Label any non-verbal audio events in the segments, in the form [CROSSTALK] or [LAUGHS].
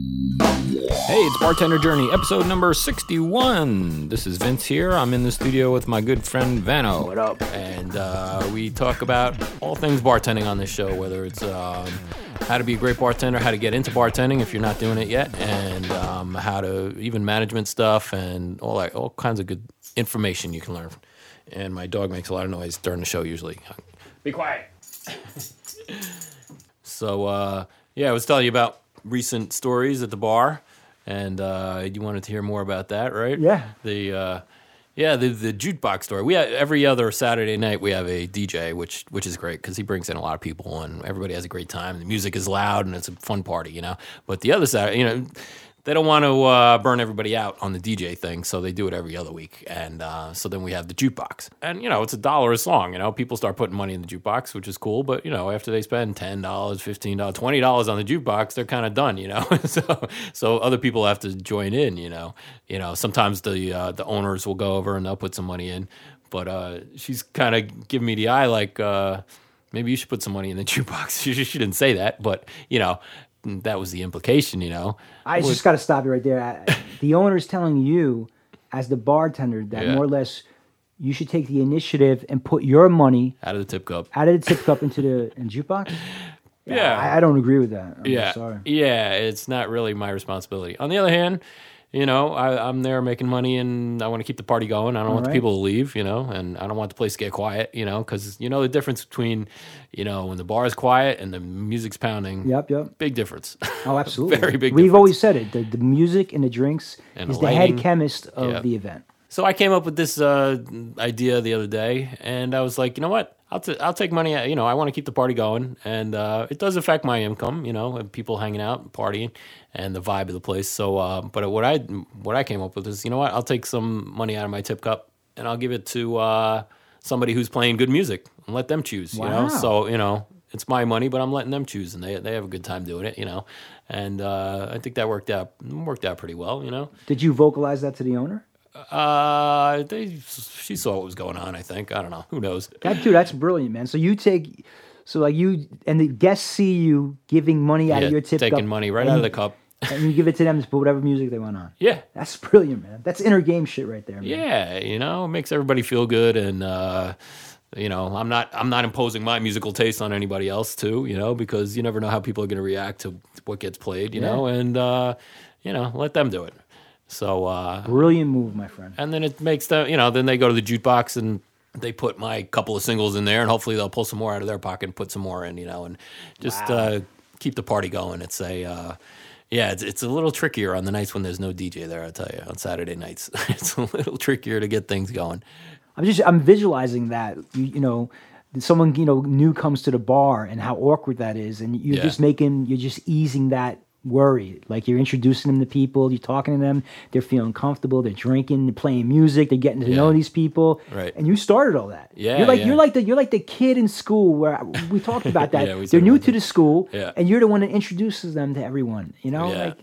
Hey, it's Bartender Journey, episode number 61. This is Vince here. I'm in the studio with my good friend Vano. What up? And uh, we talk about all things bartending on this show, whether it's um, how to be a great bartender, how to get into bartending if you're not doing it yet, and um, how to even management stuff and all that, all kinds of good information you can learn. And my dog makes a lot of noise during the show usually. Be quiet. [LAUGHS] so uh, yeah, I was telling you about recent stories at the bar, and uh, you wanted to hear more about that, right? Yeah. The uh, yeah, the the jukebox story. We have, every other Saturday night we have a DJ, which which is great because he brings in a lot of people and everybody has a great time. The music is loud and it's a fun party, you know. But the other side, you know. They don't want to uh, burn everybody out on the DJ thing, so they do it every other week. And uh, so then we have the jukebox, and you know it's a dollar a song. You know, people start putting money in the jukebox, which is cool. But you know, after they spend ten dollars, fifteen dollars, twenty dollars on the jukebox, they're kind of done. You know, [LAUGHS] so so other people have to join in. You know, you know sometimes the uh, the owners will go over and they'll put some money in, but uh, she's kind of giving me the eye like. Uh, maybe you should put some money in the [LAUGHS] jukebox. She, [LAUGHS] she didn't say that, but you know, that was the implication, you know. I just got to stop you right there. The owner is telling you, as the bartender, that Yeah. more or less you should take the initiative and put your money Out of the tip cup. out of the tip cup into the [LAUGHS] in jukebox. Yeah. I, I don't agree with that. I'm yeah, sorry. yeah, it's not really my responsibility. On the other hand, you know, I, I'm there making money, and I want to keep the party going. I don't want the people to leave, you know, and I don't want the place to get quiet, you know, because you know the difference between, you know, when the bar is quiet and the music's pounding. Yep, yep. Big difference. [LAUGHS] Oh, absolutely. Very big We've difference. always said it. The, the music and the drinks And is the the head chemist of Yeah. the event. So I came up with this uh, idea the other day, and I was like, you know what? I'll, t- I'll take money. You know, I want to keep the party going, and uh, it does affect my income. You know, and people hanging out, partying, and the vibe of the place. So, uh, but what I what I came up with is, you know what? I'll take some money out of my tip cup, and I'll give it to uh, somebody who's playing good music, and let them choose. You know, Wow. so you know. It's my money, but I'm letting them choose, and they they have a good time doing it, you know. And uh, I think that worked out worked out pretty well, you know. Did you vocalize that to the owner? Uh, they she saw what was going on. I think I don't know. Who knows? That dude, that's brilliant, man. So you take, so like you and the guests see you giving money out Yeah, of your tip taking cup, money right out of the cup. [LAUGHS] and you give it to them to put whatever music they want on. Yeah, That's brilliant, man. That's inner game shit right there, man. yeah. You know, it makes everybody feel good, and uh, you know, I'm not I'm not imposing my musical taste on anybody else too. You know, because you never know how people are going to react to what gets played. You Yeah. know, and uh, you know, let them do it. So uh, Brilliant move, my friend. and then it makes them, you know, then they go to the jukebox and they put my couple of singles in there, and hopefully they'll pull some more out of their pocket and put some more in, you know, and just uh, keep the party going. It's a, uh, yeah, it's, it's a little trickier on the nights when there's no DJ there. I'll tell you, on Saturday nights, [LAUGHS] it's a little trickier to get things going. I'm just I'm visualizing that you you know someone you know new comes to the bar and how awkward that is, and you're Yeah. just making you're just easing that worry. Like you're introducing them to people, you're talking to them, they're feeling comfortable, they're drinking, they're playing music, they're getting to know these people, Right. And you started all that. Yeah, you're like yeah. you're like the you're like the kid in school where we talked about [LAUGHS] that. Yeah, they're new to the school, Yeah. and you're the one that introduces them to everyone. You know, Yeah. like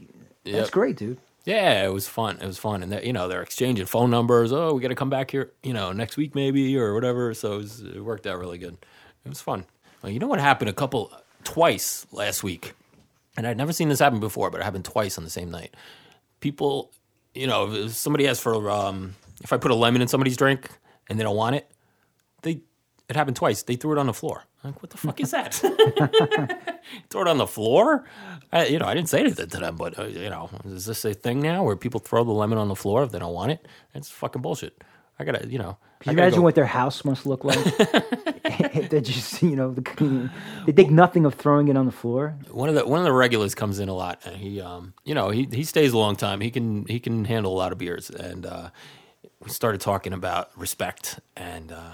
that's great, dude. Yeah, it was fun. It was fun, and that, you know they're exchanging phone numbers. Oh, we got to come back here, you know, next week maybe or whatever. So it, was, it worked out really good. It was fun. Well, you know what happened a couple twice last week, and I'd never seen this happen before, but it happened twice on the same night. People, you know, if somebody asks for um, if I put a lemon in somebody's drink and they don't want it, they it happened twice. They threw it on the floor. I'm like, what the fuck is that? [LAUGHS] throw it on the floor? I, you know, I didn't say anything to them, but uh, you know, is this a thing now where people throw the lemon on the floor if they don't want it? That's fucking bullshit. I gotta, you know, Can you imagine go- what their house must look like? [LAUGHS] [LAUGHS] they just, you know, the, they think nothing of throwing it on the floor. one of the one of the regulars comes in a lot, and he, um, you know, he he stays a long time. He can he can handle a lot of beers, and uh, we started talking about respect, and uh,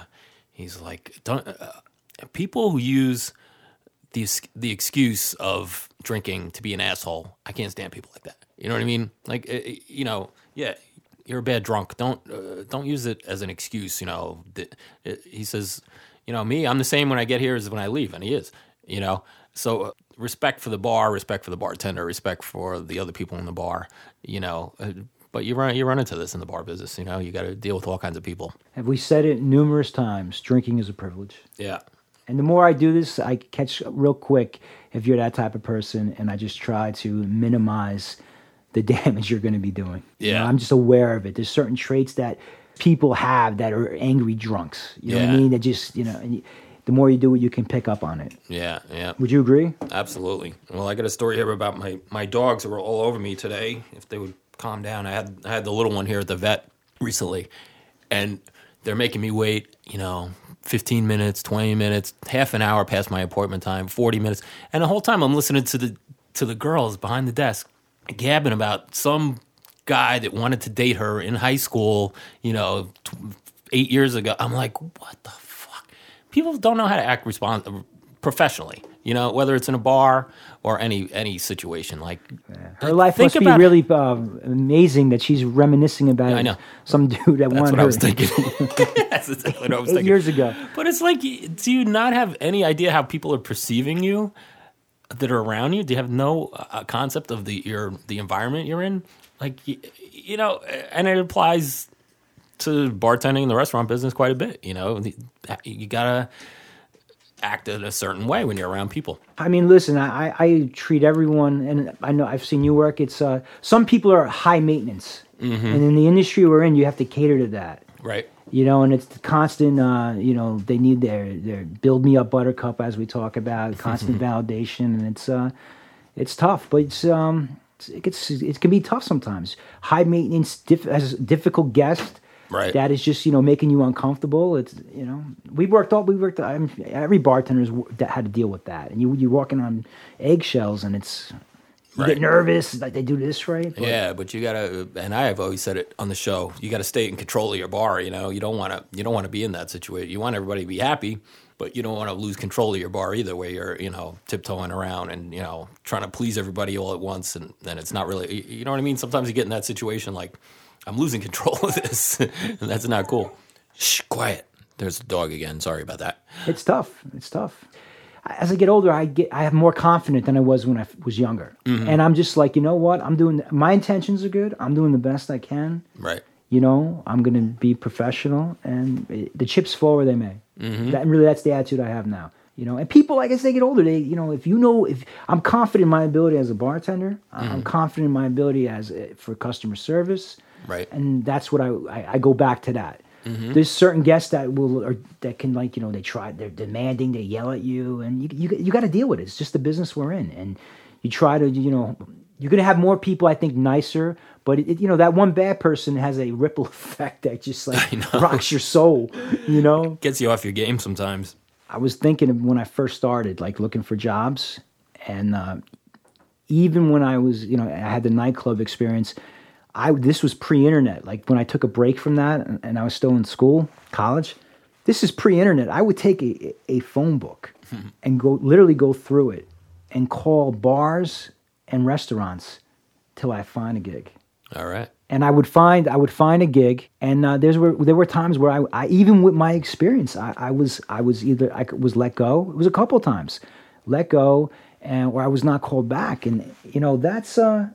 he's like, don't uh, people who use the the excuse of drinking to be an asshole. I can't stand people like that. You know what I mean? Like, uh, you know, yeah, you're a bad drunk. Don't uh, don't use it as an excuse. You know, he says, you know, me, I'm the same when I get here as when I leave, and he is. You know, so uh, respect for the bar, respect for the bartender, respect for the other people in the bar. You know. Uh, but you run you run into this in the bar business, you know. You got to deal with all kinds of people. Have we said it numerous times? Drinking is a privilege. Yeah, And the more I do this, I catch real quick if you're that type of person, and I just try to minimize the [LAUGHS] damage you're going to be doing. You know, Yeah. I'm just aware of it. There's certain traits that people have that are angry drunks. You know what I mean? That just you know, and you, the more you do it, you can pick up on it. Yeah, yeah. Would you agree? Absolutely. Well, I got a story here about my my dogs that were all over me today. If they would calm down, I had I had the little one here at the vet recently, and they're making me wait. You know, fifteen minutes, twenty minutes, half an hour past my appointment time, forty minutes, and the whole time I'm listening to the to the girls behind the desk gabbing about some guy that wanted to date her in high school. You know, t- eight years ago. I'm like, what the fuck? People don't know how to act respond professionally. You know, whether it's in a bar or any any situation. Like Her life think must be about- really uh, amazing that she's reminiscing about I know. some dude that That's wanted what her I was thinking. [LAUGHS] That's exactly what I was eight thinking. years ago. But it's like, do you not have any idea how people are perceiving you that are around you? Do you have no uh, concept of the your the environment you're in? Like, you, you know, and it applies to bartending in the restaurant business quite a bit. You know, you gotta act in a certain way when you're around people. I mean, listen, I, I- I treat everyone, and I know I've seen you work. It's uh, some people are high maintenance, Mm-hmm. and in the industry we're in, you have to cater to that. Right. You know, and it's the constant. Uh, you know, they need their their build me up buttercup as we talk about [LAUGHS] constant validation, and it's uh, it's tough, but it's um, it's, it gets it can be tough sometimes. High maintenance, diff, as a difficult guest. Right. That is just you know making you uncomfortable. It's you know we worked all we worked. I'm, every bartender's w- that had to deal with that, and you you're walking on eggshells, and it's you Right. get nervous. Like they do this right. but- Yeah, but you gotta, and I have always said it on the show. You gotta stay in control of your bar. You know, you don't want to, you don't want to be in that situation. You want everybody to be happy, but you don't want to lose control of your bar either. Where you're, you know, tiptoeing around and you know trying to please everybody all at once, and then it's not really, you- know what I mean. Sometimes you get in that situation like, I'm losing control of this, [LAUGHS] and that's not cool. Shh, quiet. There's the dog again. Sorry about that. It's tough. It's tough. As I get older, I get I have more confident than I was when I f- was younger, Mm-hmm. and I'm just like, you know what? I'm doing. My intentions are good. I'm doing the best I can. Right. You know, I'm going to be professional, and it, the chips fall where they may. Mm-hmm. That really, that's the attitude I have now. You know, and people, like as they get older, they, you know, if you know, if I'm confident in my ability as a bartender, I'm Mm-hmm. confident in my ability as uh, for customer service, Right. and that's what I I, I go back to that. Mm-hmm. There's certain guests that will or that can like you know they try they're demanding they yell at you and you you, you got to deal with it. It's just the business we're in, and you try to you know you're gonna have more people I think nicer, but it, you know that one bad person has a ripple [LAUGHS] effect that just like [LAUGHS] rocks your soul. You know, Gets you off your game sometimes. I was thinking of when I first started, like looking for jobs, and uh, even when I was, you know, I had the nightclub experience. I this was pre-internet. Like when I took a break from that, and, and I was still in school, college. This is pre-internet. I would take a, a phone book [LAUGHS] and go literally go through it and call bars and restaurants till I find a gig All right. and I would find I would find a gig, and uh, there's were there were times where I, I even with my experience, I, I was I was either I was let go. It was a couple times, let go, and where I was not called back, and you know that's uh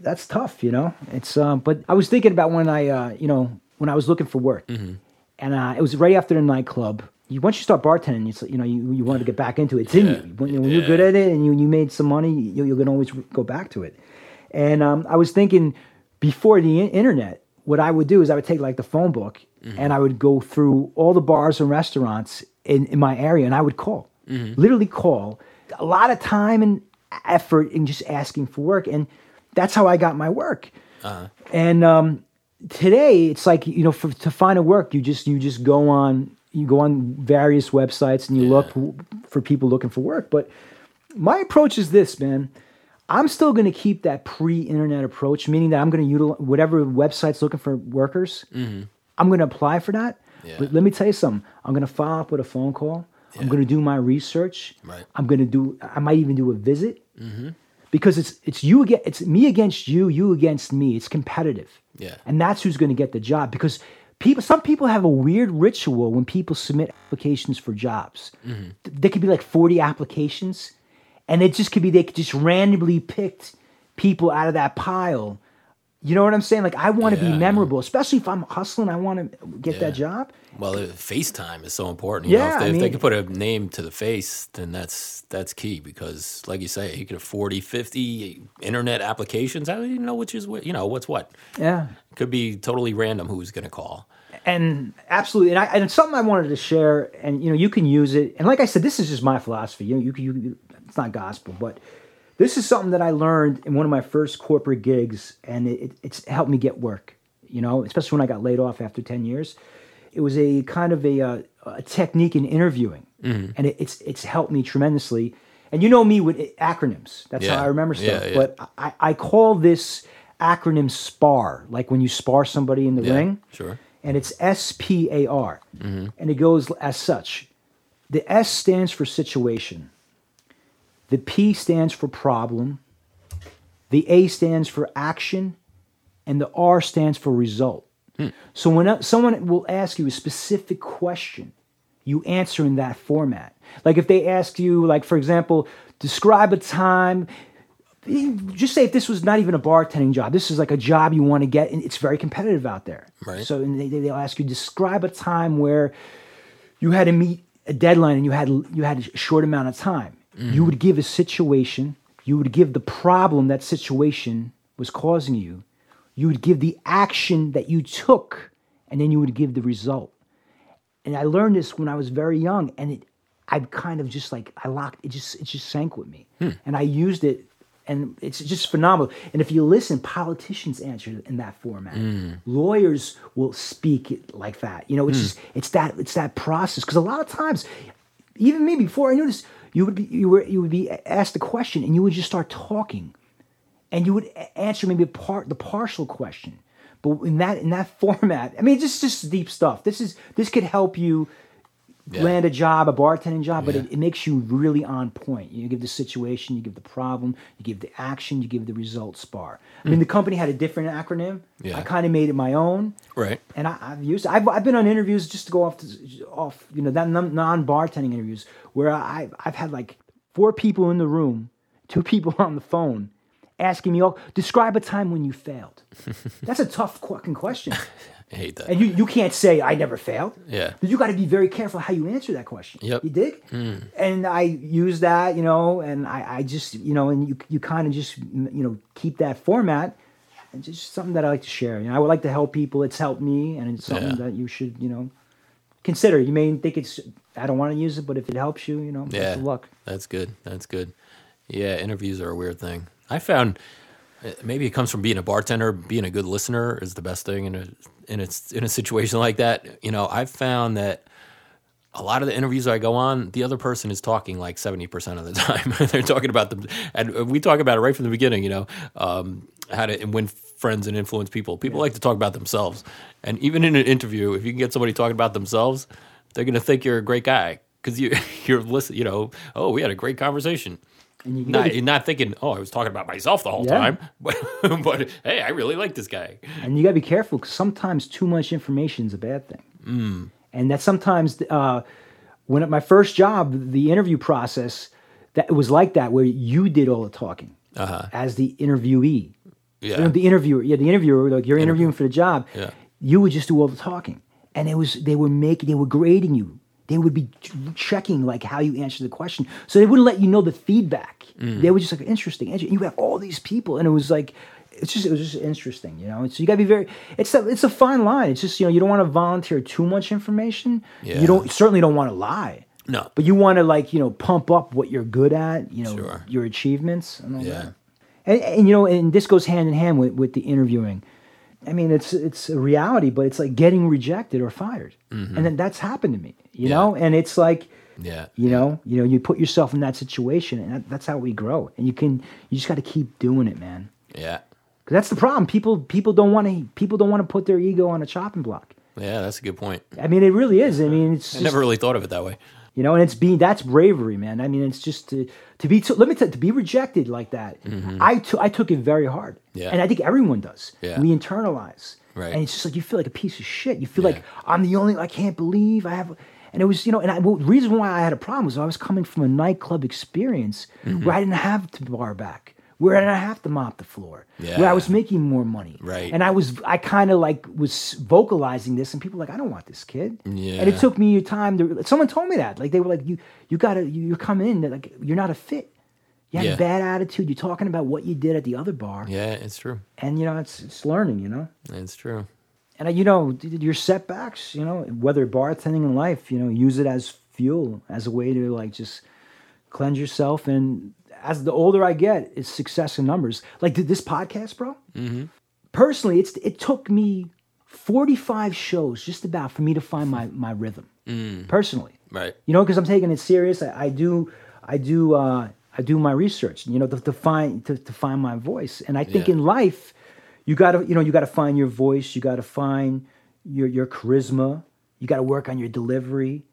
that's tough, you know. It's um, but I was thinking about when I uh you know when I was looking for work, and uh, it was right after the nightclub. You, once you start bartending, it's you know you, you want to get back into it. It's in Yeah. you. When, when you're good at it and you, you made some money, you, you can always go back to it. And um, I was thinking before the internet, what I would do is I would take like the phone book and I would go through all the bars and restaurants in, in my area and I would call, literally call. A lot of time and effort in just asking for work. And that's how I got my work. Uh-huh. And um, today it's like you know for, to find a work you just you just go on you go on various websites and you look w- for people looking for work. But my approach is this man. I'm still going to keep that pre-internet approach meaning that i'm going to utilize whatever website's looking for workers mm-hmm. i'm going to apply for that. Yeah. but let me tell you something. I'm going to follow up with a phone call. I'm going to do my research. Right. i'm going to do i might even do a visit mm-hmm. Because it's it's you against it's me against you, you against me. It's competitive. Yeah. And that's who's going to get the job because people some people have a weird ritual when people submit applications for jobs. Mm-hmm. There could be like 40 applications and it just could be they could just randomly picked people out of that pile You know what I'm saying? Like I want to Yeah, be memorable, especially if I'm hustling. I want to get that job. Well, FaceTime is so important. You know, Yeah, if they, I if they mean- could put a name to the face, then that's that's key because, like you say, you could have 40, 50 internet applications. I don't even know which is what? You know, what's what? Yeah. It could be totally random who's going to call. and absolutely, and, I, and something I wanted to share, and you know, you can use it. And like I said, this is just my philosophy. You know, you, can- you it's not gospel, but this is something that I learned in one of my first corporate gigs, and it, it, it's helped me get work. You know, especially when I got laid off after ten years. It was a kind of a, uh, a technique in interviewing, and it, it's it's helped me tremendously. And you know me with acronyms. That's Yeah. how I remember stuff. Yeah, yeah. But I, I call this acronym SPAR, like when you spar somebody in the Yeah, ring sure. and it's S P A R, and it goes as such. The S stands for situation. The P stands for problem. The A stands for action, and the R stands for result. Hmm. So when someone will ask you a specific question, you answer in that format. Like if they ask you, like for example, describe a time just say if this was not even a bartending job, this is like a job you want to get, and it's very competitive out there. Right. So they- they'll ask you describe a time where you had to meet a deadline and you had you had a short amount of time. You would give a situation. You would give the problem that situation was causing you. You would give the action that you took, and then you would give the result and I learned this when I was very young, and it, I kind of just like I locked it. Just it just sank with me, hmm. and I used it, and it's just phenomenal. And if you listen, politicians answer in that format. Hmm. Lawyers will speak it like that. You know, it's hmm. just it's that it's that process because a lot of times, even me before I knew this, you would be you were you would be asked a question, and you would just start talking. And you would answer maybe part the partial question. But in that in that [LAUGHS] format i mean this is just deep stuff. This is this could help you Yeah. land a job a bartending job but Yeah. it, it makes you really on point you give the situation you give the problem you give the action you give the results bar. i mean the mm. company had a different acronym Yeah. i kind of made it my own Right. and I, I've used. I've, I've been on interviews just to go off to, off you know that non bartending interviews where I I've had like four people in the room, two people [LAUGHS] on the phone, asking me, "Oh, describe a time when you failed." [LAUGHS] That's a tough fucking question, I hate that. and you you can't say I never failed. Yeah. But you got to be very careful how you answer that question. Yep. You dig? And I use that, you know, and I, I just, you know, and you you kind of just, you know, keep that format. And just something that I like to share. You know, I would like to help people. It's helped me, and it's something Yeah. that you should, you know, consider. You may think it's I don't want to use it, but if it helps you, you know, Yeah. luck. That's good. That's good. Yeah, interviews are a weird thing. I found uh, maybe it comes from being a bartender. Being a good listener is the best thing in a in a in a situation like that. You know, I've found that a lot of the interviews I go on, the other person is talking like seventy percent of the [LAUGHS] time. They're talking about them, and we talk about it right from the beginning. You know, um, how to win friends and influence people. People like to talk about themselves, and even in an interview, if you can get somebody talking about themselves, they're going to think you're a great guy because you [LAUGHS] you're listening, You know, oh, we had a great conversation. And you Not, not thinking, oh, I was talking about myself the whole Yeah. time, [LAUGHS] but but hey, I really like this guy. And you got to be careful because sometimes too much information is a bad thing. Mm. And that sometimes, uh, when at my first job, the interview process, that it was like that, where you did all the talking Uh-huh. as the interviewee. Yeah. You know, the interviewer, yeah, the interviewer, like you're interviewing for the job. Yeah. You would just do all the talking, and it was they were making, they were grading you. They would be checking like how you answer the question, so they wouldn't let you know the feedback. Mm. They were just like interesting. interesting. You have all these people, and it was like. It's just it was just interesting, you know. So you gotta be very. It's a it's a fine line. It's just you know you don't want to volunteer too much information. Yeah. You don't certainly don't want to lie. No. But you want to like you know pump up what you're good at. You know Sure. your achievements and all Yeah. that. And, and you know, and this goes hand in hand with, with the interviewing. I mean, it's it's a reality, but it's like getting rejected or fired, mm-hmm. and then that's happened to me. You Yeah. know, and it's like, Yeah. you know, you know, you put yourself in that situation, and that, that's how we grow. And you can, you just got to keep doing it, man. Yeah. Because that's the problem. People people don't want to people don't want to put their ego on a chopping block. Yeah, that's a good point. I mean, it really is. I mean, it's I just, never really thought of it that way. You know, and it's being that's bravery, man. I mean, it's just to to be to, let me tell to be rejected like that. I took I took it very hard, Mm-hmm. Yeah. and I think everyone does. Yeah. We internalize, Right. And it's just like you feel like a piece of shit. You feel Yeah. like I'm the only. I can't believe I have. And it was, you know, and I, well, the reason why I had a problem was I was coming from a nightclub experience Mm-hmm. where I didn't have to bar back, where I didn't have to mop the floor, where I was making more money, Right. And I was, I kind of like was vocalizing this, and people were like, I don't want this kid, Yeah. And it took me your time to. Someone told me that, like they were like, you, you gotta, you, you're coming in, they're like you're not a fit. You have Yeah. a bad attitude. You're talking about what you did at the other bar, Yeah, it's true. and you know it's it's learning, you know. It's true. And uh, you know your setbacks, you know, whether bartending in life, you know, use it as fuel, as a way to like just cleanse yourself. And as the older I get, is success in numbers. Like th- this podcast, bro. Personally, it's it took me forty five shows just about for me to find my my rhythm. Personally, Right. you know, because I'm taking it serious. I, I do, I do, uh, I do my research. You know, to, to find to, to find my voice. And I think Yeah. in life, you gotta, you know, you gotta find your voice. You gotta find your your charisma. You gotta work on your delivery.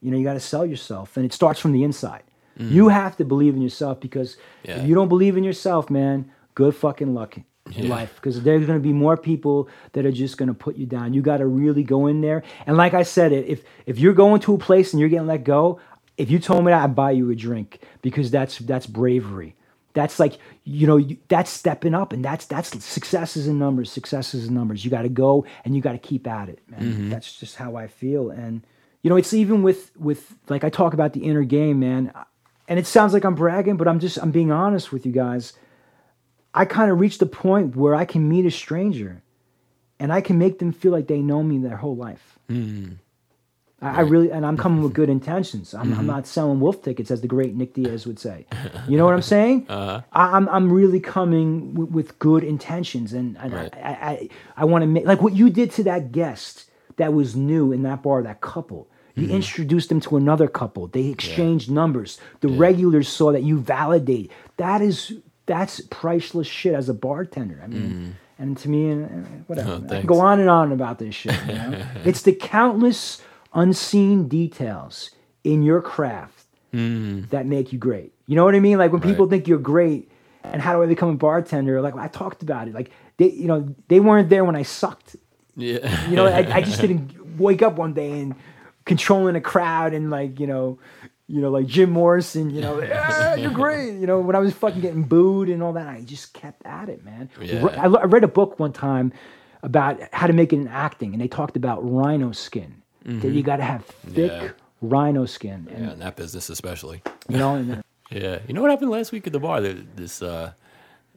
You know, you gotta sell yourself, and it starts from the inside. You have to believe in yourself because Mm. Yeah. if you don't believe in yourself, man, good fucking luck in Yeah. life because there's going to be more people that are just going to put you down. You got to really go in there. And like I said, if if you're going to a place and you're getting let go, if you told me that, I'd buy you a drink because that's that's bravery. That's like you know that's stepping up, and that's that's successes in numbers. Successes in numbers. You got to go and you got to keep at it, man. That's just how I feel. And you know, it's even with with like I talk about the inner game, man. And it sounds like I'm bragging, but I'm just I'm being honest with you guys. I kind of reached the point where I can meet a stranger and I can make them feel like they know me their whole life. Hmm. I, I really, and I'm coming with [LAUGHS] good intentions. I'm, I'm mm-hmm. not selling wolf tickets, as the great Nick Diaz would say. You know what I'm saying? [LAUGHS] Uh-huh. I, I'm, I'm really coming w- with good intentions, and, and Right. I, I, I, I want to make like what you did to that guest that was new in that bar, that couple. You mm-hmm. introduced them to another couple. They exchanged numbers. The regulars saw that you validate. That is that's priceless shit as a bartender. I mean, mm. and to me, and and whatever. Oh, I can thanks. go on and on about this shit. You know? [LAUGHS] it's the countless unseen details in your craft mm. that make you great. You know what I mean? Like when people think you're great, and how do I become a bartender? Like I talked about it. Like they, you know, they weren't there when I sucked. Yeah. You know, I, I just [LAUGHS] didn't wake up one day and controlling a crowd and like you know, you know, like Jim Morrison. You know, "Ah, you're [LAUGHS] great. You know, when I was fucking getting booed and all that, I just kept at it, man. Yeah. I, I read a book one time about how to make it in acting, and they talked about rhino skin. That you got to have thick Mm-hmm. Yeah. rhino skin, and yeah, in that business especially. [LAUGHS] you know, and, Yeah. You know what happened last week at the bar? This uh,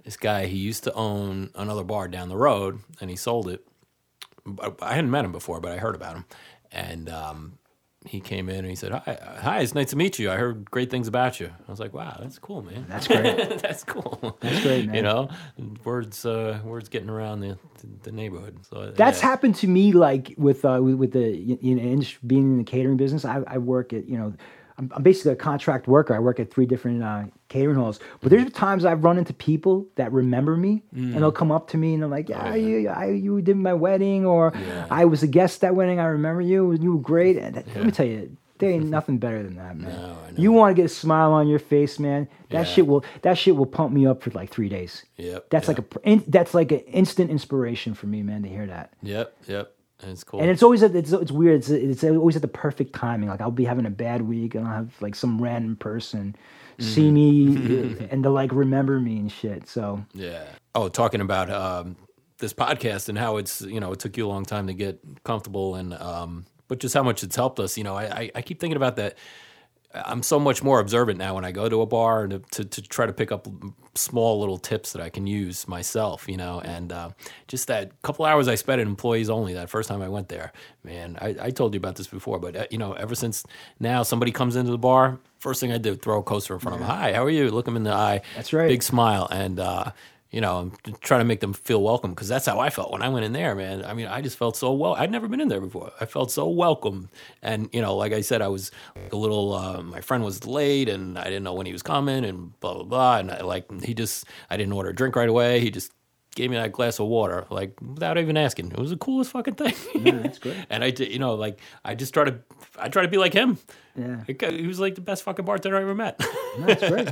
this guy he used to own another bar down the road, and he sold it. I hadn't met him before, but I heard about him, and um, he came in and he said, "Hi, hi, it's nice to meet you. I heard great things about you." I was like, "Wow, that's cool, man. that's great. [LAUGHS] that's cool. That's great, man. You know, words uh, words getting around the the neighborhood. So That's yeah. happened to me, like with uh, with, with the you know being in the catering business. I, I work at you know, I'm, I'm basically a contract worker. I work at three different uh, catering halls. But there's times I've run into people that remember me, and they'll come up to me and they're like, "Yeah, Mm. Oh, yeah. you I, you did my wedding, or Yeah. I was a guest at that wedding. I remember you. You were great." And that- let me tell you. There ain't [LAUGHS] nothing better than that, man. No. You want to get a smile on your face, man. That Yeah. shit will that shit will pump me up for like three days. Yep. That's like a in, that's like an instant inspiration for me, man, to hear that. Yep. Yep. And it's cool. And it's always at, it's it's weird. It's it's always at the perfect timing. Like I'll be having a bad week and I'll have like some random person see Mm-hmm. me [LAUGHS] and to like remember me and shit. So Yeah. Oh, talking about um, this podcast and how it's you know it took you a long time to get comfortable and um, but just how much it's helped us. You know, I I, I keep thinking about that. I'm so much more observant now when I go to a bar and to, to, to try to pick up small little tips that I can use myself, you know, and uh, just that couple hours I spent at employees only that first time I went there, man, I, I told you about this before, but uh, you know, ever since now somebody comes into the bar, first thing I do, throw a coaster in front of them. Hi, how are you? Look them in the eye. That's right. Big smile. And, uh, you know, I'm trying to make them feel welcome because that's how I felt when I went in there, man. I mean, I just felt so well. I'd never been in there before. I felt so welcome. And, you know, like I said, I was a little, uh, my friend was late and I didn't know when he was coming and blah, blah, blah. And I like, he just, I didn't order a drink right away. He just gave me that glass of water, like without even asking. It was the coolest fucking thing. [LAUGHS] Yeah, that's great. [LAUGHS] and I did, you know, like, I just try to, I try to be like him. Yeah. Uh, he was like the best fucking bartender I ever met. [LAUGHS] That's great.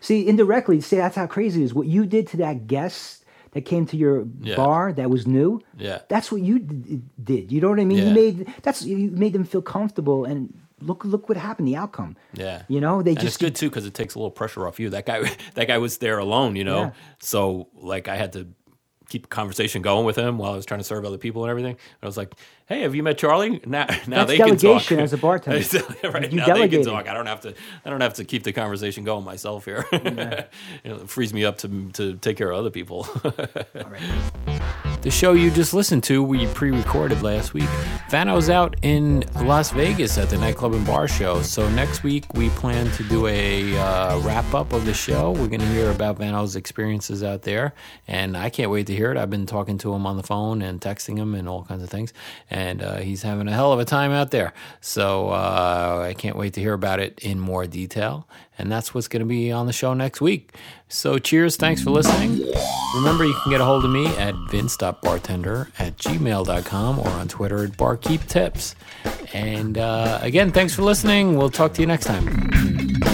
see, indirectly, see that's how crazy it is. What you did to that guest that came to your Yeah. bar that was new. Yeah. That's what you d- did. You know what I mean? Yeah. You made that's you made them feel comfortable and look look what happened, the outcome. Yeah. You know, they and just it's good too because it takes a little pressure off you. That guy, [LAUGHS] that guy was there alone, you know. Yeah. So like, I had to keep a conversation going with him while I was trying to serve other people and everything. I was like, "Hey, have you met Charlie?" Now, [LAUGHS] now That's they can talk. delegation as a bartender. [LAUGHS] right You now, they can talk. I don't have to. I don't have to keep the conversation going myself here. you know, it frees me up to to take care of other people. All right. The show you just listened to, we pre recorded last week. Vano's out in Las Vegas at the nightclub and bar show. So next week, we plan to do a uh, wrap up of the show. We're going to hear about Vano's experiences out there. And I can't wait to hear it. I've been talking to him on the phone and texting him and all kinds of things. And uh, he's having a hell of a time out there. So uh, I can't wait to hear about it in more detail. And that's what's going to be on the show next week. So cheers. Thanks for listening. Remember, you can get a hold of me at vince.bartender at gmail.com or on Twitter at barkeeptips. And uh, again, thanks for listening. We'll talk to you next time.